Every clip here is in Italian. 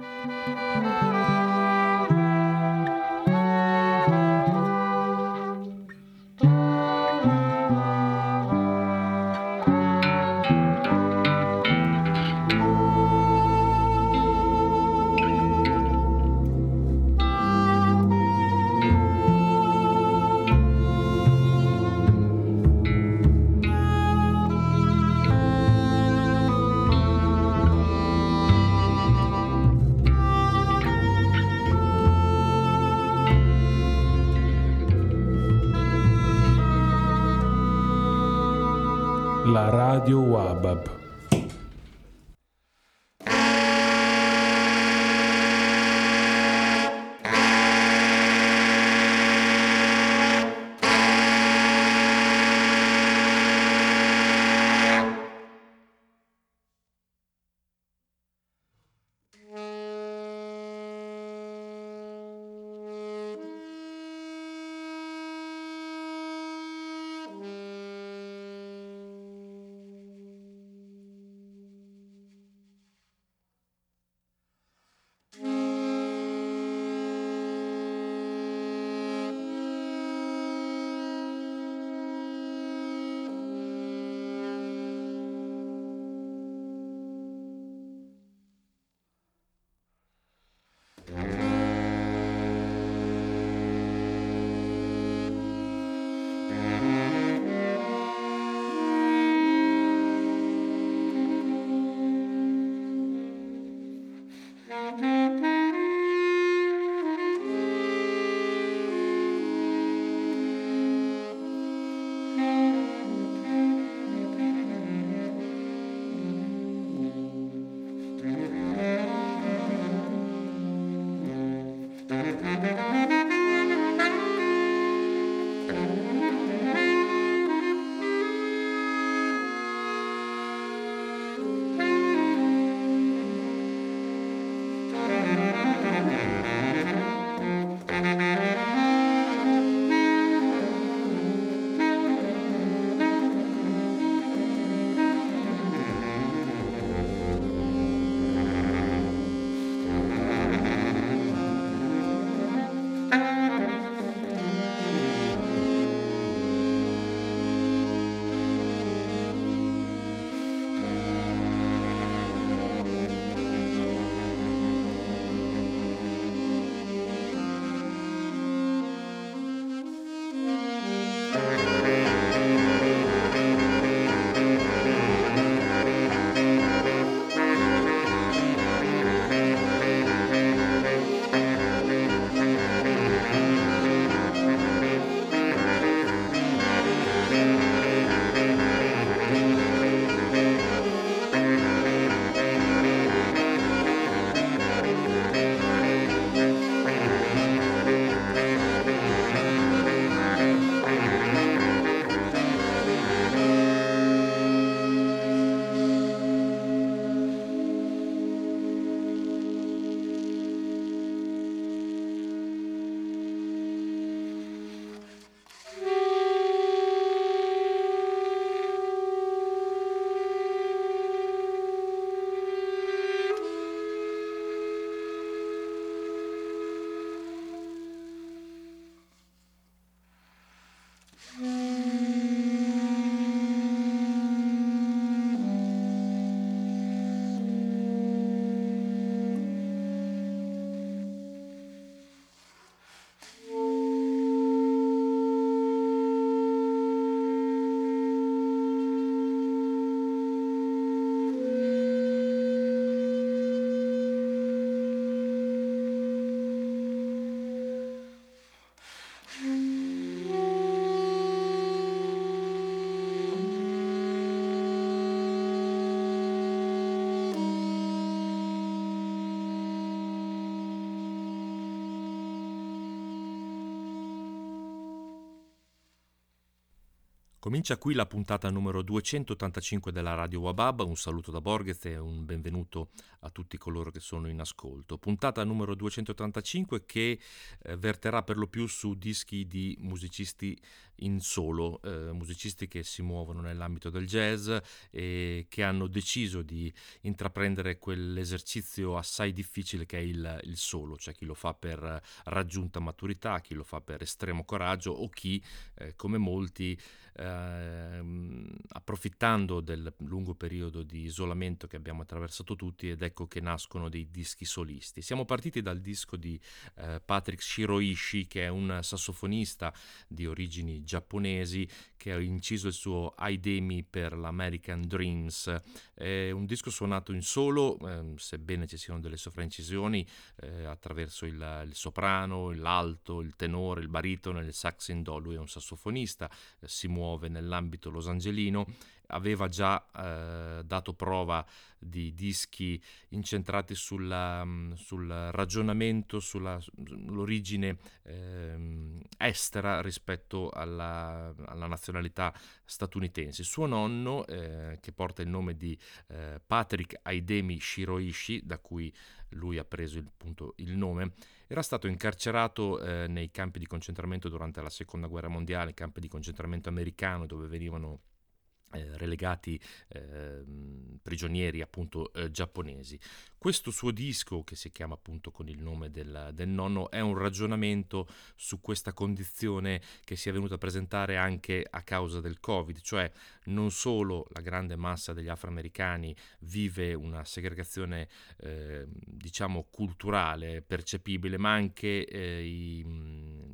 La Comincia qui la puntata numero 285 della Radio Wabab, un saluto da Borges e un benvenuto a tutti coloro che sono in ascolto. Puntata numero 285 che eh, verterà per lo più su dischi di musicisti in solo, eh, musicisti che si muovono nell'ambito del jazz e che hanno deciso di intraprendere quell'esercizio assai difficile che è il, il solo, cioè chi lo fa per raggiunta maturità, chi lo fa per estremo coraggio o chi, eh, come molti, ehm, approfittando del lungo periodo di isolamento che abbiamo attraversato tutti ed ecco che nascono dei dischi solisti. Siamo partiti dal disco di eh, Patrick Shiroishi che è un sassofonista di origini giapponesi che ha inciso il suo Aidemi per l'American Dreams. È un disco suonato in solo, eh, sebbene ci siano delle sovraincisioni eh, attraverso il, il, soprano, l'alto, il tenore, il baritono e il sax in do. Lui è un sassofonista, eh, si muove nell'ambito losangelino aveva già eh, dato prova di dischi incentrati sulla, mm, sul ragionamento, sull'origine eh, estera rispetto alla, alla, nazionalità statunitense. Suo nonno, eh, che porta il nome di eh, Patrick Aidemi Shiroishi, da cui lui ha preso il, appunto, il nome, era stato incarcerato eh, nei campi di concentramento durante la seconda guerra mondiale, campi di concentramento americano dove venivano eh, relegati eh, prigionieri appunto eh, giapponesi. Questo suo disco, che si chiama appunto con il nome del, del, nonno, è un ragionamento su questa condizione che si è venuta a presentare anche a causa del Covid, cioè non solo la grande massa degli afroamericani vive una segregazione eh, diciamo culturale percepibile, ma anche eh, i,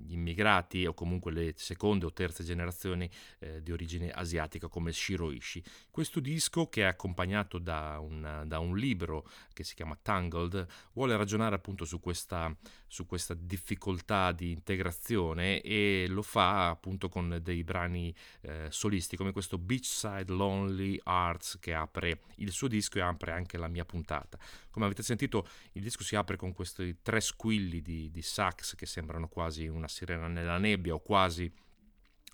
gli immigrati o comunque le seconde o terze generazioni eh, di origine asiatica come Shiroishi. Questo disco che è accompagnato da un, da un libro che si chiama Tangled, vuole ragionare appunto su questa, su questa difficoltà di integrazione e lo fa appunto con dei brani eh, solisti come questo Beachside Lonely Arts che apre il suo disco e apre anche la mia puntata. Come avete sentito il disco si apre con questi tre squilli di, di sax che sembrano quasi una sirena nella nebbia o quasi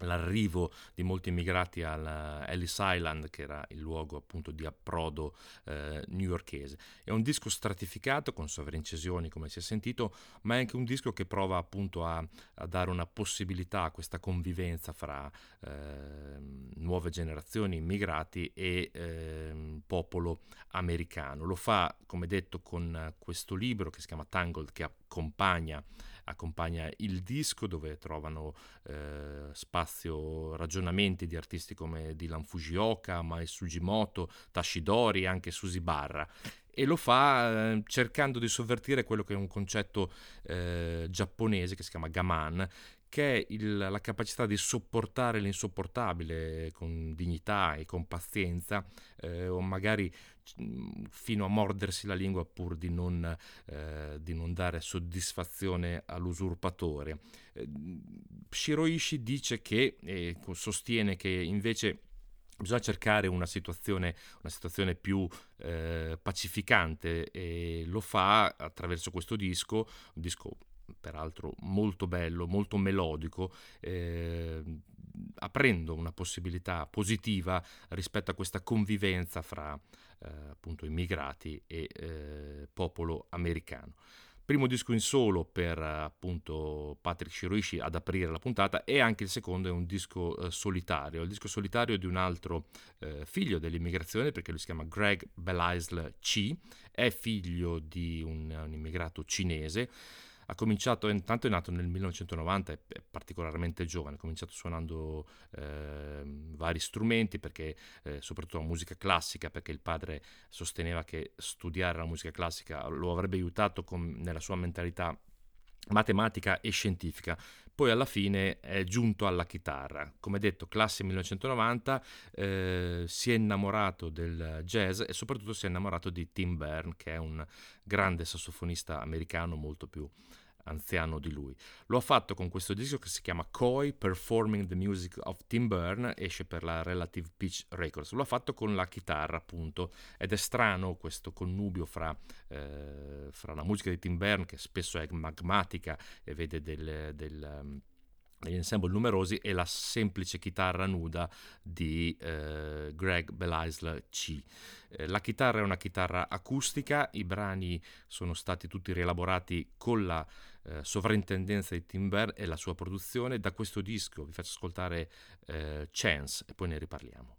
l'arrivo di molti immigrati al Ellis Island, che era il luogo appunto di approdo eh, newyorkese. È un disco stratificato con sovraincisioni, come si è sentito, ma è anche un disco che prova appunto a, a dare una possibilità a questa convivenza fra eh, nuove generazioni, immigrati e eh, popolo americano. Lo fa, come detto, con questo libro che si chiama Tangled, che accompagna accompagna il disco dove trovano eh, spazio ragionamenti di artisti come Dylan Fujioka, Mai Sugimoto, Tashidori e anche Susi Barra. E lo fa eh, cercando di sovvertire quello che è un concetto eh, giapponese che si chiama gaman che è il, la capacità di sopportare l'insopportabile con dignità e con pazienza, eh, o magari fino a mordersi la lingua pur di non, eh, di non dare soddisfazione all'usurpatore. Eh, Shiroishi dice che, e sostiene che invece bisogna cercare una situazione, una situazione più eh, pacificante e lo fa attraverso questo disco, un disco peraltro molto bello, molto melodico, eh, aprendo una possibilità positiva rispetto a questa convivenza fra eh, appunto immigrati e eh, popolo americano. Primo disco in solo per appunto Patrick Shiroishi ad aprire la puntata e anche il secondo è un disco eh, solitario, il disco solitario di un altro eh, figlio dell'immigrazione perché lui si chiama Greg Belaisle C, è figlio di un, un immigrato cinese ha cominciato, intanto è nato nel 1990, è particolarmente giovane, ha cominciato suonando eh, vari strumenti, perché, eh, soprattutto la musica classica, perché il padre sosteneva che studiare la musica classica lo avrebbe aiutato con, nella sua mentalità matematica e scientifica. Poi alla fine è giunto alla chitarra. Come detto, classe 1990, eh, si è innamorato del jazz e soprattutto si è innamorato di Tim Byrne, che è un grande sassofonista americano molto più anziano di lui. Lo ha fatto con questo disco che si chiama Coy Performing the Music of Tim Byrne, esce per la Relative Pitch Records. Lo ha fatto con la chitarra, appunto, ed è strano questo connubio fra, eh, fra la musica di Tim Byrne, che spesso è magmatica e vede del, del degli ensemble numerosi e la semplice chitarra nuda di eh, Greg Belisle C. Eh, la chitarra è una chitarra acustica, i brani sono stati tutti rielaborati con la eh, sovrintendenza di Tim Bear e la sua produzione. Da questo disco vi faccio ascoltare eh, Chance e poi ne riparliamo.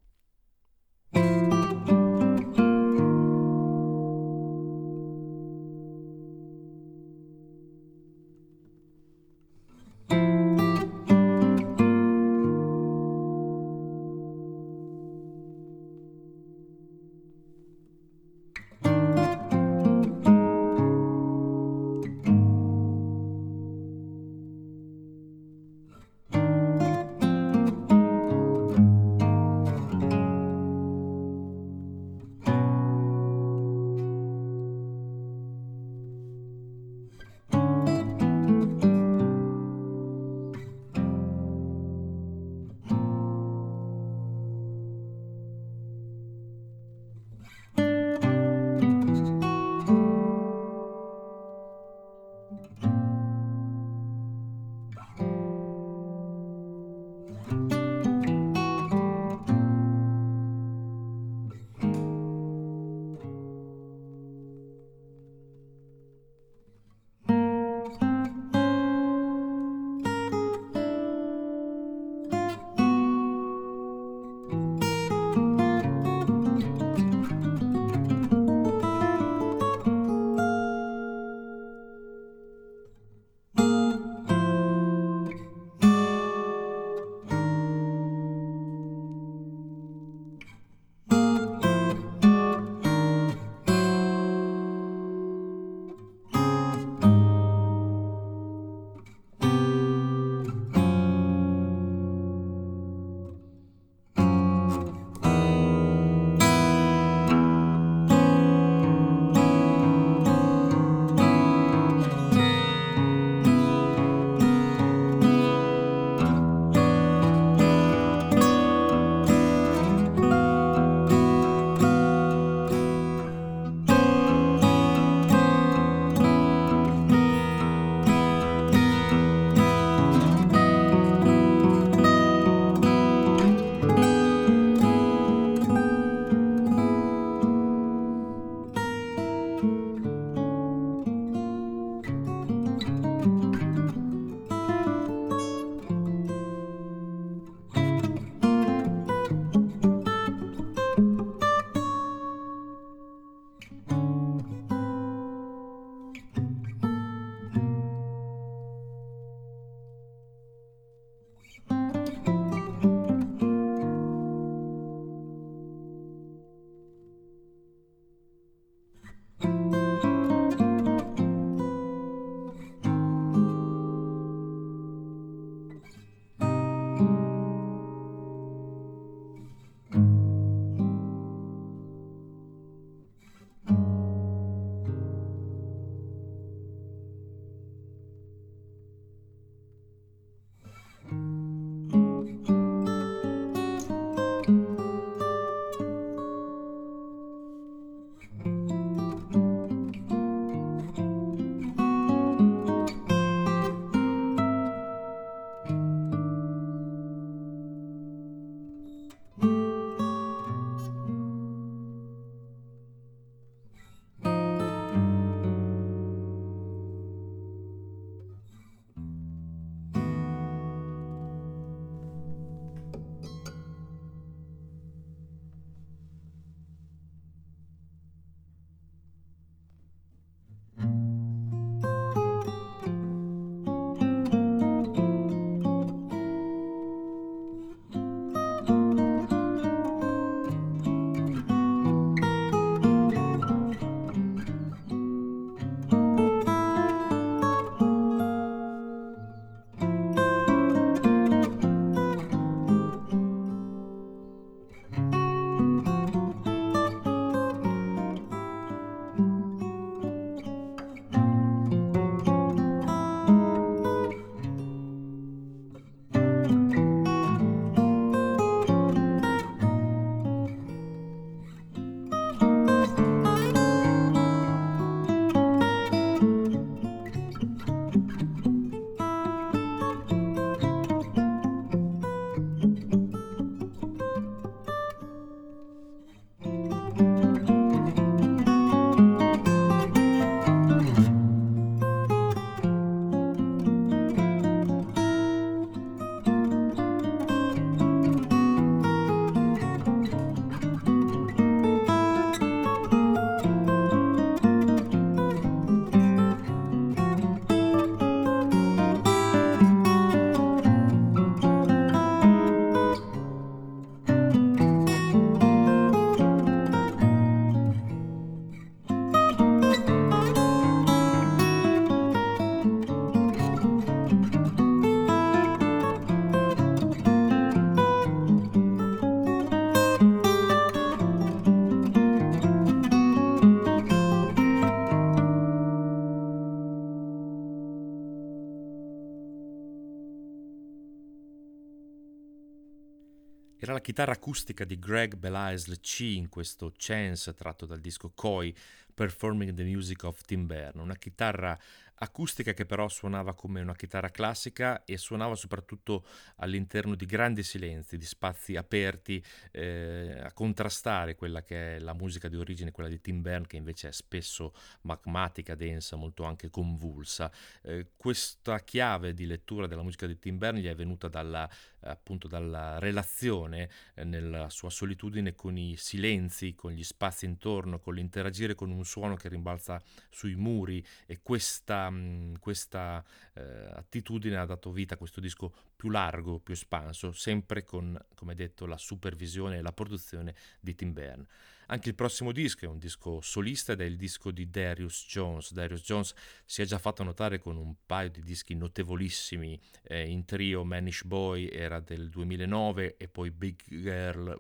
La chitarra acustica di Greg Belisle C in questo Chance tratto dal disco Koi Performing the Music of Tim Berne, una chitarra acustica che però suonava come una chitarra classica e suonava soprattutto all'interno di grandi silenzi, di spazi aperti, eh, a contrastare quella che è la musica di origine, quella di Tim Berne, che invece è spesso magmatica, densa, molto anche convulsa. Eh, questa chiave di lettura della musica di Tim Berne gli è venuta dalla, appunto dalla relazione eh, nella sua solitudine con i silenzi, con gli spazi intorno, con l'interagire con un suono che rimbalza sui muri e questa Ehm, questa eh, attitudine ha dato vita a questo disco più largo, più espanso, sempre con, come detto, la supervisione e la produzione di Tim Berne. Anche il prossimo disco è un disco solista ed è il disco di Darius Jones. Darius Jones si è già fatto notare con un paio di dischi notevolissimi eh, in trio, Manish Boy era del 2009 e poi Big Girl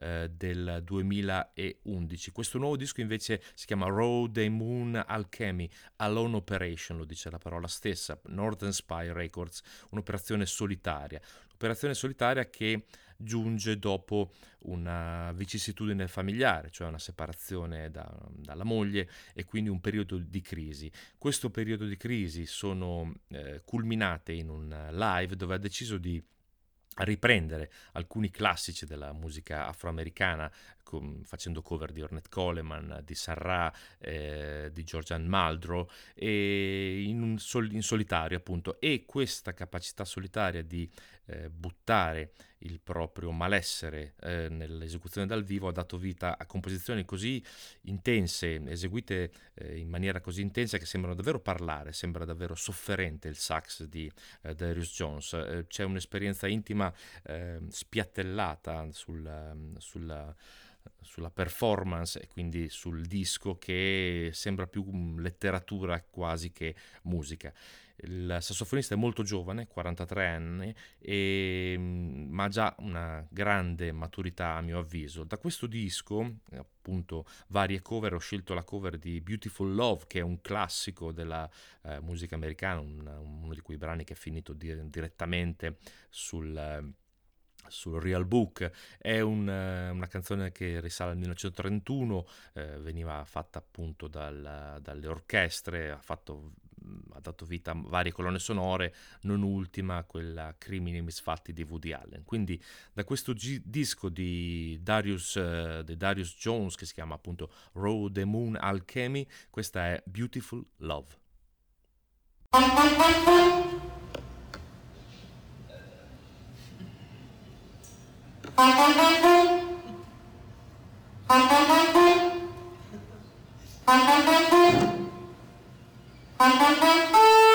eh, del 2011. Questo nuovo disco invece si chiama Road and Moon Alchemy, Alone Operation, lo dice la parola stessa, Northern Spy Records, un'operazione solitaria. Operazione solitaria che giunge dopo una vicissitudine familiare, cioè una separazione da, dalla moglie e quindi un periodo di crisi. Questo periodo di crisi sono eh, culminate in un live dove ha deciso di riprendere alcuni classici della musica afroamericana com, facendo cover di Ornette Coleman, di Sarra, eh, di Georgian Maldro e in, sol- in, solitario appunto e questa capacità solitaria di eh, buttare il proprio malessere eh, nell'esecuzione dal vivo ha dato vita a composizioni così intense, eseguite eh, in maniera così intensa che sembrano davvero parlare, sembra davvero sofferente il sax di eh, Darius Jones. Eh, c'è un'esperienza intima ehm, spiattellata sul, ehm, sulla sulla performance e quindi sul disco che sembra più letteratura quasi che musica. Il sassofonista è molto giovane, 43 anni, e, mm, ma ha già una grande maturità a mio avviso. Da questo disco, appunto, varie cover, ho scelto la cover di Beautiful Love, che è un classico della eh, musica americana, un, uno di quei brani che è finito di, direttamente sul sul Real Book. È un, una canzone che risale al 1931, eh, veniva fatta appunto dal, dalle orchestre, ha, fatto, ha, dato vita a varie colonne sonore, non ultima quella Crimini misfatti di Woody Allen. Quindi da questo G- disco di Darius, uh, di Darius Jones che si chiama appunto Road the Moon Alchemy, questa è Beautiful Love. Thank you.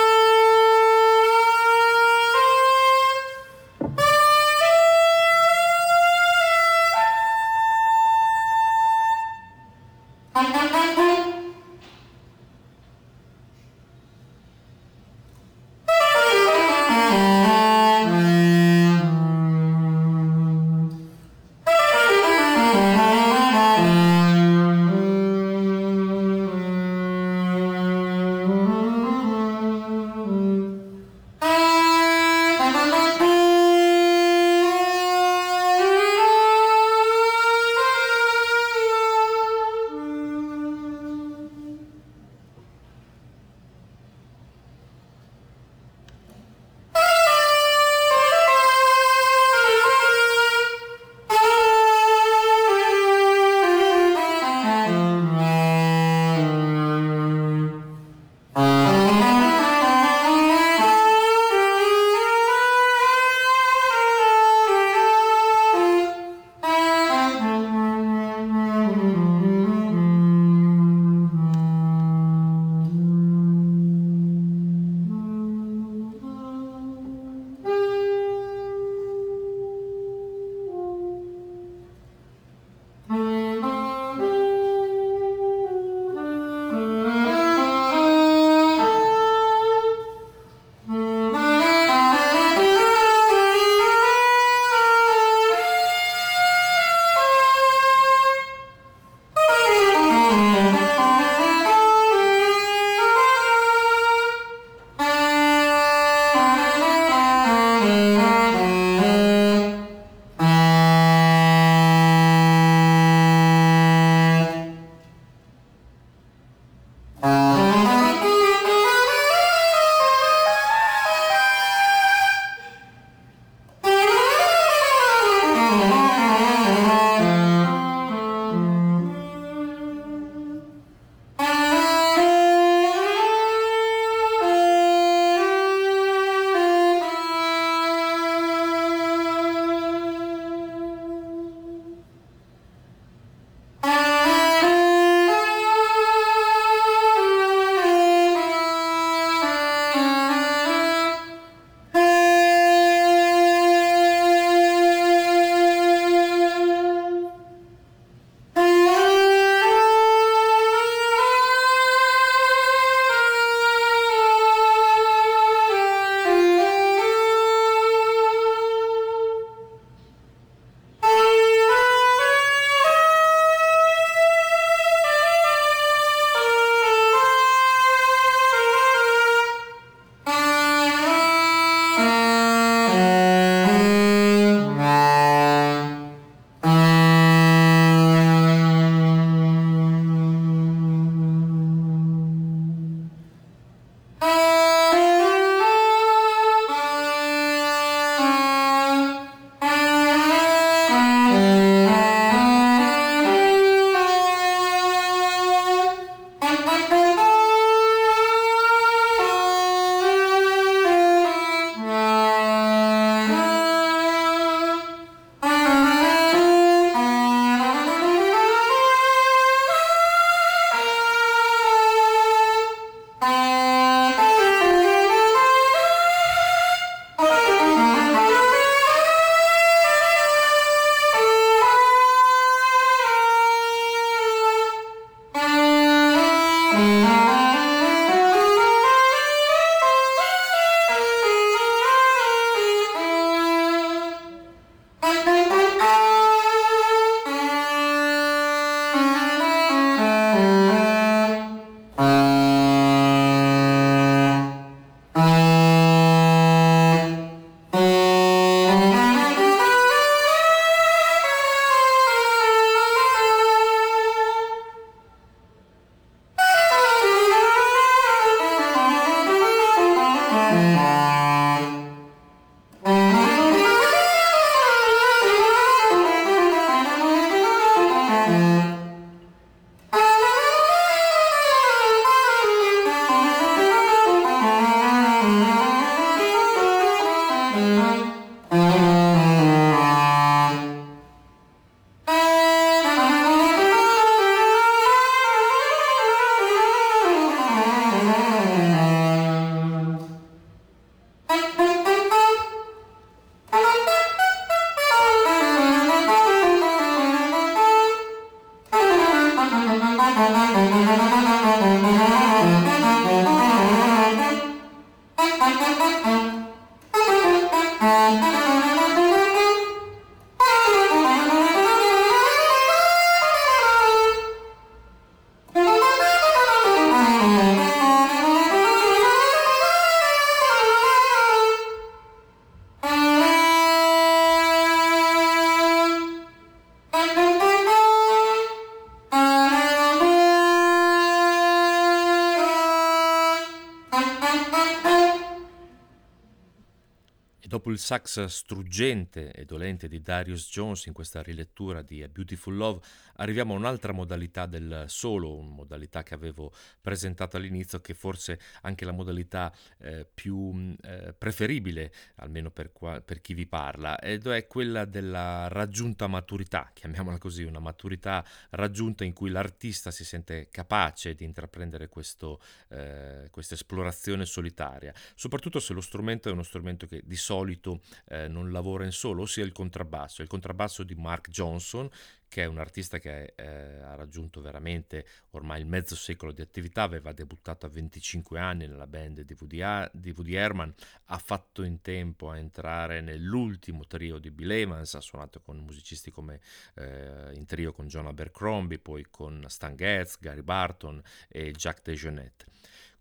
Dopo il sax struggente e dolente di Darius Jones in questa rilettura di A Beautiful Love, arriviamo a un'altra modalità del solo, una modalità che avevo presentato all'inizio, che forse anche la modalità eh, più eh, preferibile, almeno per, qua, per, chi vi parla, ed è quella della raggiunta maturità, chiamiamola così, una maturità raggiunta in cui l'artista si sente capace di intraprendere questo, eh, questa esplorazione solitaria, soprattutto se lo strumento è uno strumento che di solito solito eh, non lavora in solo, ossia il contrabbasso. Il contrabbasso di Mark Johnson, che è un artista che eh, ha raggiunto veramente ormai il mezzo secolo di attività, aveva debuttato a 25 anni nella band di Woody, di Woody Herman, ha fatto in tempo a entrare nell'ultimo trio di Bill Evans, ha suonato con musicisti come eh, in trio con John Abercrombie, poi con Stan Getz, Gary Barton e Jacques DeJohnette.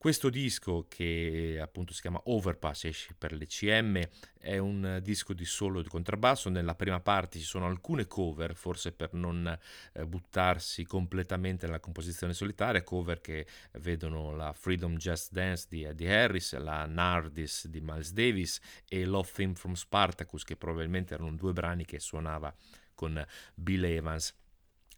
Questo disco che appunto si chiama Overpass, esce per le CM, è un disco di solo di contrabbasso, nella prima parte ci sono alcune cover, forse per non eh, buttarsi completamente nella composizione solitaria, cover che vedono la Freedom Just Dance di Eddie Harris, la Nardis di Miles Davis e Love Theme from Spartacus, che probabilmente erano due brani che suonava con Bill Evans.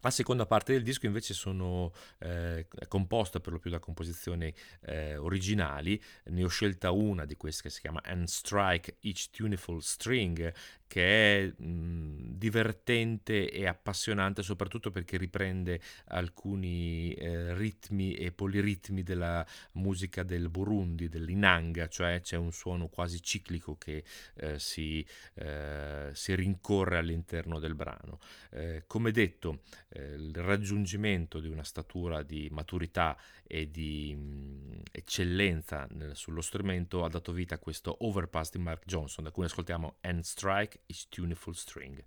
La seconda parte del disco invece sono eh, composta per lo più da composizioni eh, originali, ne ho scelta una di queste che si chiama And Strike Each Tuneful String, che è mh, divertente e appassionante soprattutto perché riprende alcuni eh, ritmi e poliritmi della musica del Burundi, dell'Inanga, cioè c'è un suono quasi ciclico che eh, si, eh, si, rincorre all'interno del brano. Eh, come detto, eh, il raggiungimento di una statura di maturità e di mh, eccellenza nel, sullo strumento ha dato vita a questo overpass di Mark Johnson, da cui ascoltiamo End Strike Each Tuneful String.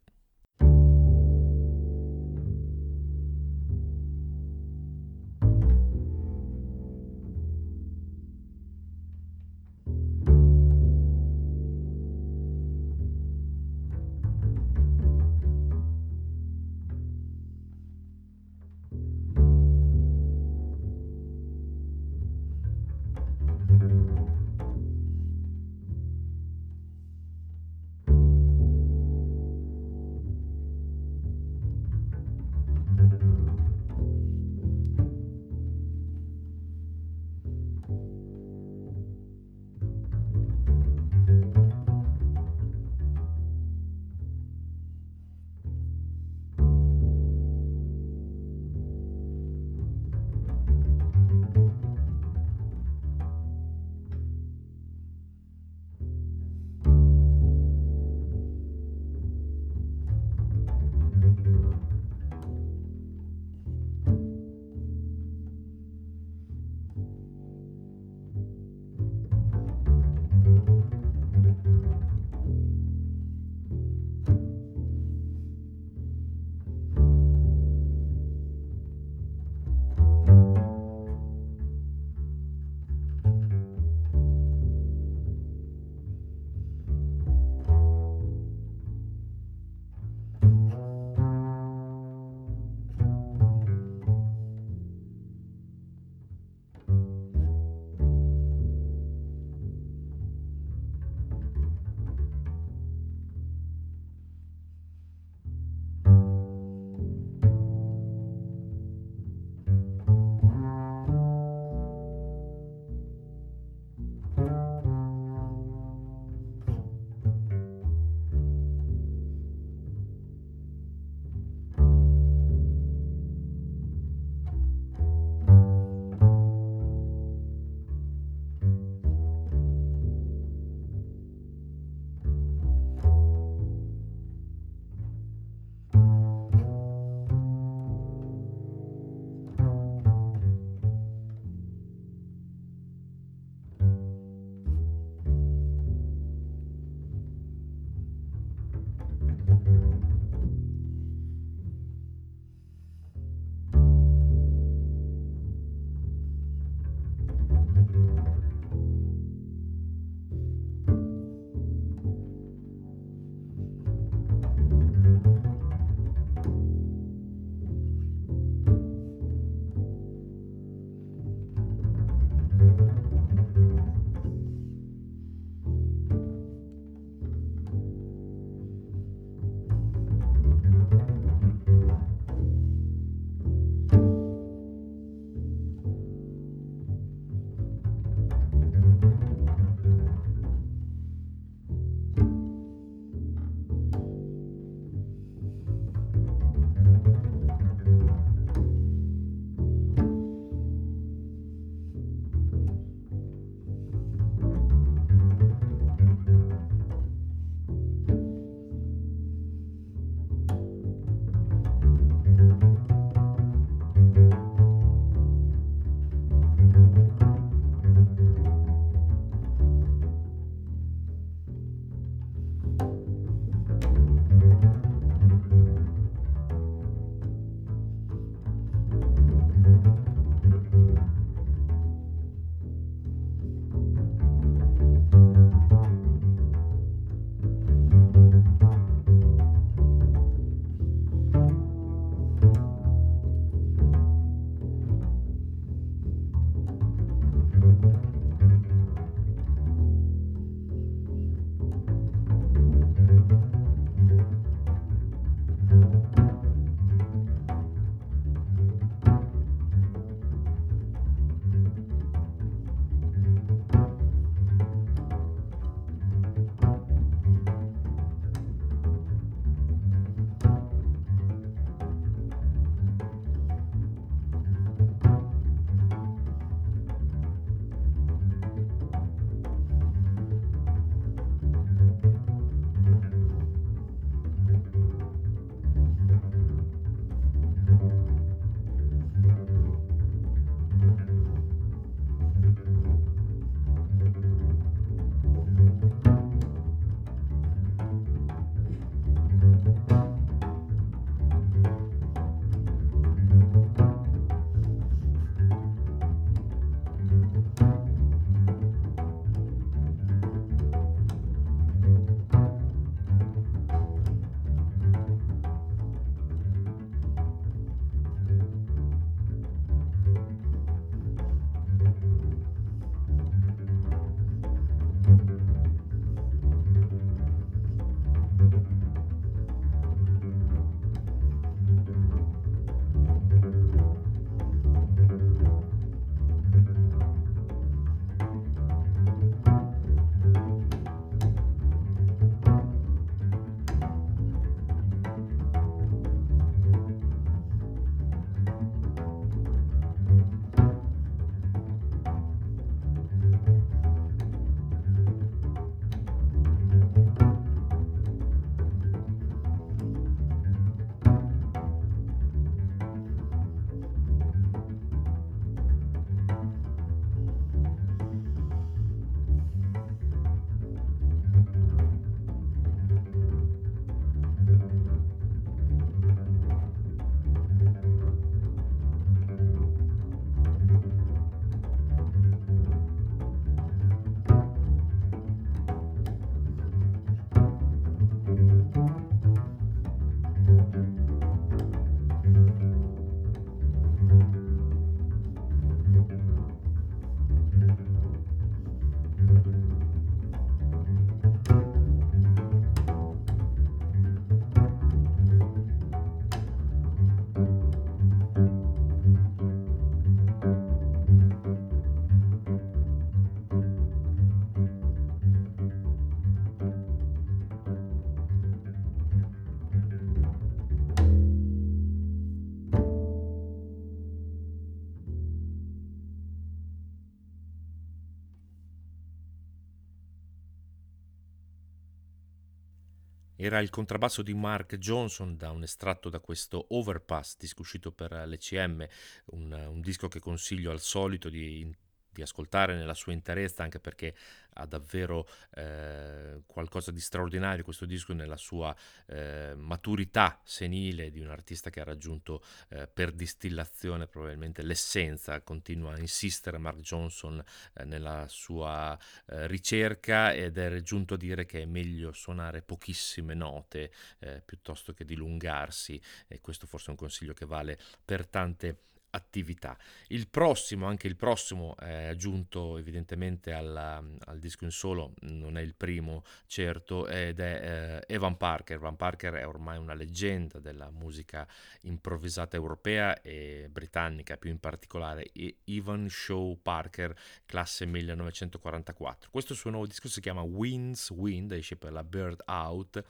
Era il contrabbasso di Mark Johnson da un estratto da questo Overpass, disco uscito per l'ECM, un, un disco che consiglio al solito di di ascoltare nella sua interezza, anche perché ha davvero eh, qualcosa di straordinario questo disco nella sua eh, maturità senile di un artista che ha raggiunto eh, per distillazione probabilmente l'essenza, continua a insistere Mark Johnson eh, nella sua eh, ricerca ed è giunto a dire che è meglio suonare pochissime note eh, piuttosto che dilungarsi e questo forse è un consiglio che vale per tante attività. Il prossimo, anche il prossimo, è aggiunto evidentemente alla, al disco in solo, non è il primo certo, ed è eh, Evan Parker. Evan Parker è ormai una leggenda della musica improvvisata europea e britannica, più in particolare Evan Shaw Parker, classe 1944. Questo suo nuovo disco si chiama Winds Wind, esce per la Bird Out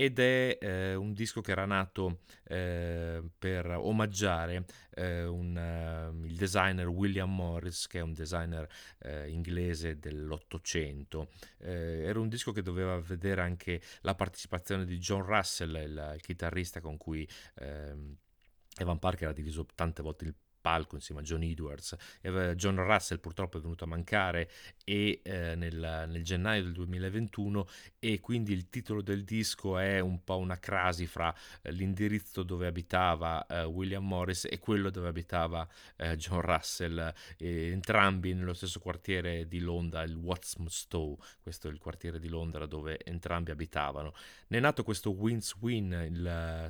ed è eh, un disco che era nato eh, per omaggiare eh, un, uh, il designer William Morris, che è un designer eh, inglese dell'Ottocento. Eh, era un disco che doveva vedere anche la partecipazione di John Russell, il, il chitarrista con cui ehm, Evan Parker ha diviso tante volte il palco insieme a John Edwards. John Russell purtroppo è venuto a mancare e, eh, nel, nel, gennaio del 2021 e quindi il titolo del disco è un po' una crasi fra eh, l'indirizzo dove abitava eh, William Morris e quello dove abitava eh, John Russell, entrambi nello stesso quartiere di Londra, il Watsamstow, questo è il quartiere di Londra dove entrambi abitavano. Ne è nato questo Wins Win, il,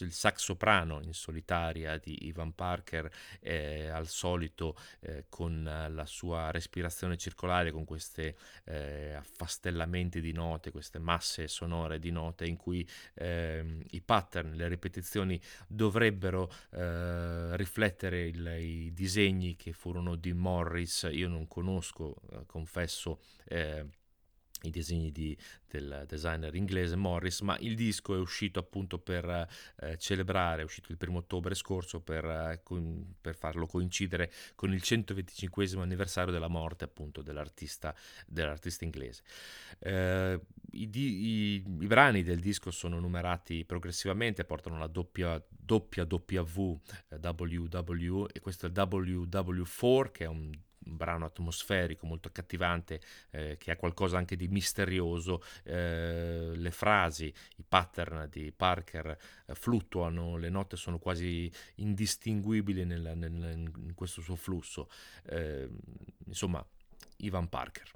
il sax soprano in solitaria di Ivan Parker eh, al solito eh, con la sua respirazione circolare, con questi eh, affastellamenti di note, queste masse sonore di note in cui ehm, i pattern, le ripetizioni dovrebbero eh, riflettere il, i disegni che furono di Morris. Io non conosco, eh, confesso, i disegni di, del designer inglese Morris, ma il disco è uscito appunto per eh, celebrare, è uscito il primo ottobre scorso per, eh, con, per, farlo coincidere con il 125 anniversario della morte appunto dell'artista, dell'artista inglese. Eh, i, i, i, brani del disco sono numerati progressivamente, portano la doppia, doppia W, eh, WW e questo è il WW4 che è un un brano atmosferico molto accattivante eh, che ha qualcosa anche di misterioso eh, le frasi i pattern di Parker eh, fluttuano le note sono quasi indistinguibili nel, nel, in questo suo flusso. Eh, insomma Ivan Parker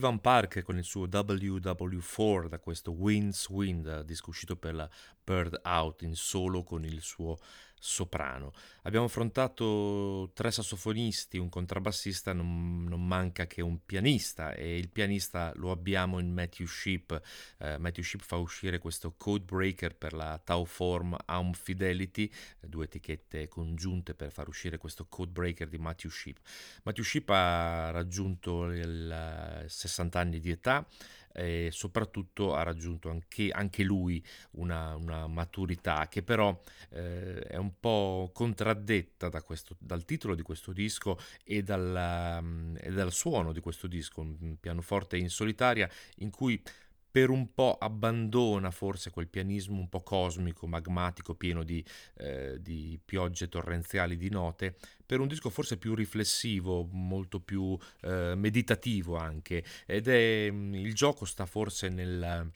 Ivan Parker con il suo WW4 da questo Winds Wind, disco uscito per la Bird Out in solo con il suo soprano. Abbiamo affrontato tre sassofonisti, un contrabbassista, non, non, manca che un pianista e il pianista lo abbiamo in Matthew Sheep. Uh, Matthew Sheep fa uscire questo Codebreaker per la Tauform Aum Fidelity, due etichette congiunte per far uscire questo Codebreaker di Matthew Sheep. Matthew Sheep ha raggiunto il 60 anni di età e soprattutto ha raggiunto anche, anche lui una, una, maturità che però eh, è un po' contraddetta da questo, dal titolo di questo disco e dal, um, e dal suono di questo disco, un pianoforte in solitaria in cui per un po' abbandona forse quel pianismo un po' cosmico, magmatico, pieno di, eh, di, piogge torrenziali di note, per un disco forse più riflessivo, molto più eh, meditativo anche. Ed è mm, il gioco sta forse nel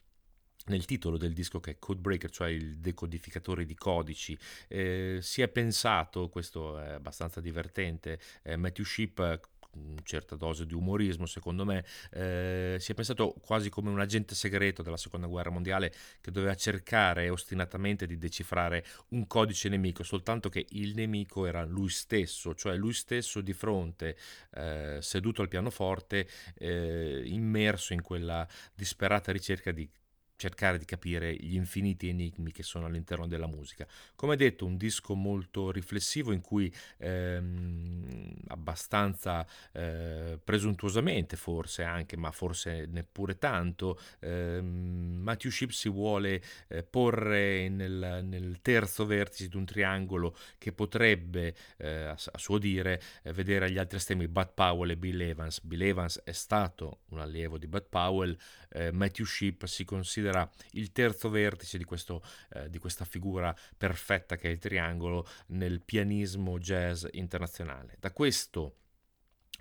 nel titolo del disco che è Codebreaker, cioè il decodificatore di codici, eh, si è pensato, questo è abbastanza divertente, eh, Matthew Sheep una certa dose di umorismo, secondo me, eh, si è pensato quasi come un agente segreto della seconda guerra mondiale che doveva cercare ostinatamente di decifrare un codice nemico, soltanto che il nemico era lui stesso, cioè lui stesso di fronte, eh, seduto al pianoforte, eh, immerso in quella disperata ricerca di cercare di capire gli infiniti enigmi che sono all'interno della musica. Come detto, un disco molto riflessivo in cui ehm, abbastanza eh, presuntuosamente forse anche, ma forse neppure tanto, ehm, Matthew Ship si vuole eh, porre nel, nel, terzo vertice di un triangolo che potrebbe, eh, a, a, suo dire, eh, vedere agli altri estremi Bud Powell e Bill Evans. Bill Evans è stato un allievo di Bud Powell, eh, Matthew Ship si considera il terzo vertice di, questo, eh, di questa figura perfetta che è il triangolo nel pianismo jazz internazionale. Da questo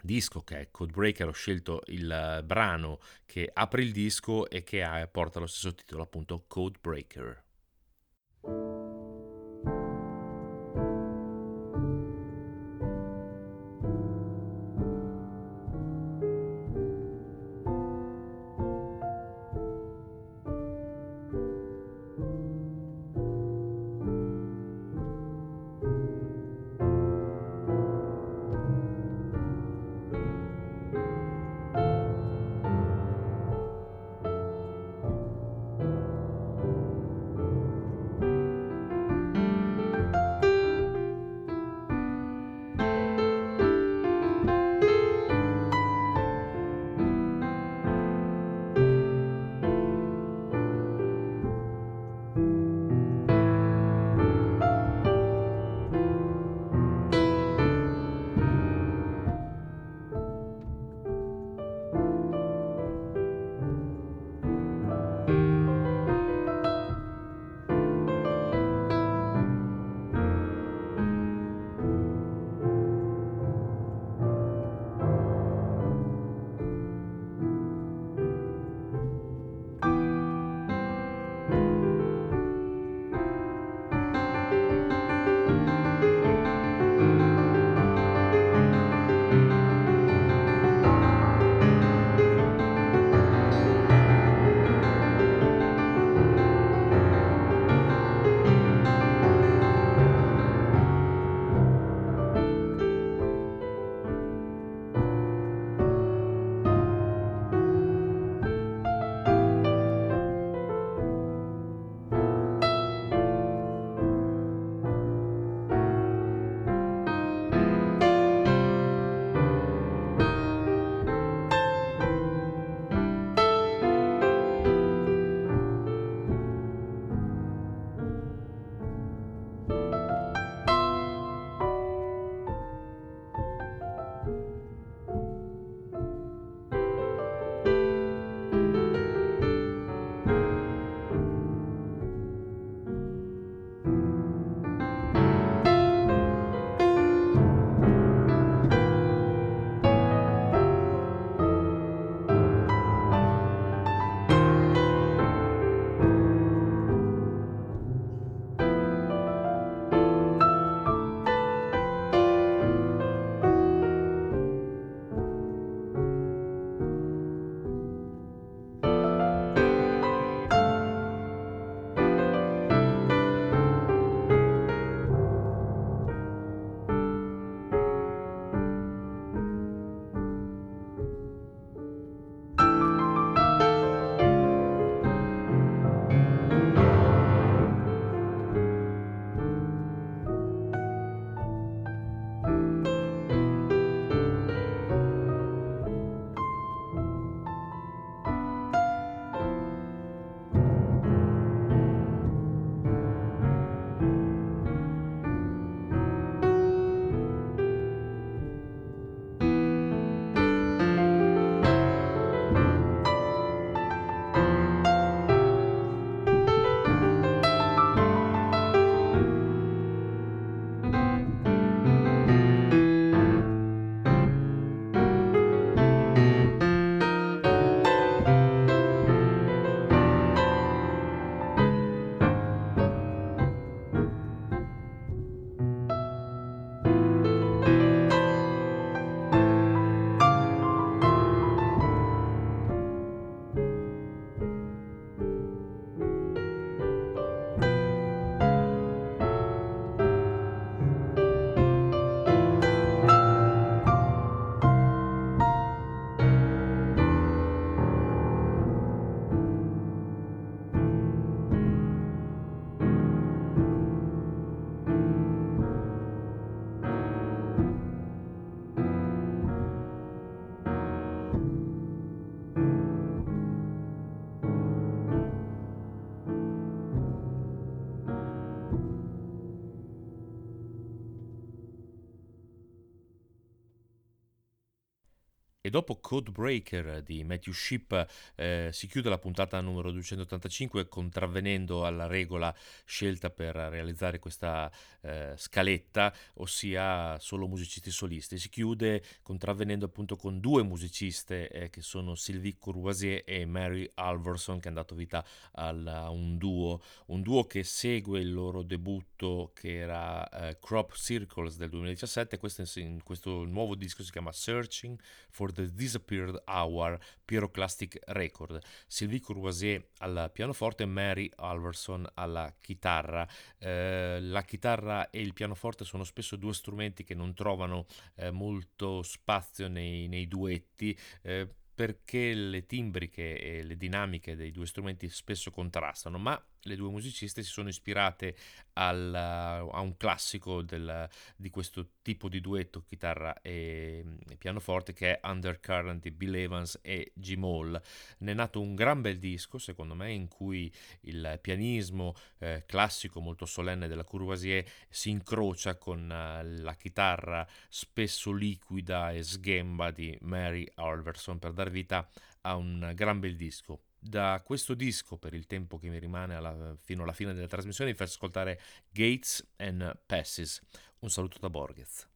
disco che è Codebreaker ho scelto il brano che apre il disco e che ha, porta lo stesso titolo appunto Codebreaker. Dopo Codebreaker di Matthew Ship eh, si chiude la puntata numero 285 contravvenendo alla regola scelta per realizzare questa eh, scaletta, ossia solo musicisti solisti. Si chiude contravvenendo appunto con due musiciste eh, che sono Sylvie Courvoisier e Mary Alverson che hanno dato vita a un duo, un duo che segue il loro debutto che era eh, Crop Circles del 2017, questo, in, questo nuovo disco si chiama Searching for the Disappeared Hour Pyroclastic Record. Sylvie Courvoisier al pianoforte e Mary Alverson alla chitarra. Eh, la chitarra e il pianoforte sono spesso due strumenti che non trovano eh, molto spazio nei, nei duetti. Eh, perché le timbriche e le dinamiche dei due strumenti spesso contrastano, ma le due musiciste si sono ispirate al, a un classico del, di questo tipo di duetto chitarra e, e, pianoforte che è Undercurrent di Bill Evans e Jim Hall. Ne è nato un gran bel disco secondo me in cui il pianismo eh, classico molto solenne della Courvoisier si incrocia con uh, la chitarra spesso liquida e sghemba di Mary Alverson per dar vita a un gran bel disco da questo disco, per il tempo che mi rimane alla, fino alla fine della trasmissione, vi faccio ascoltare Gates and Passes. Un saluto da Borges.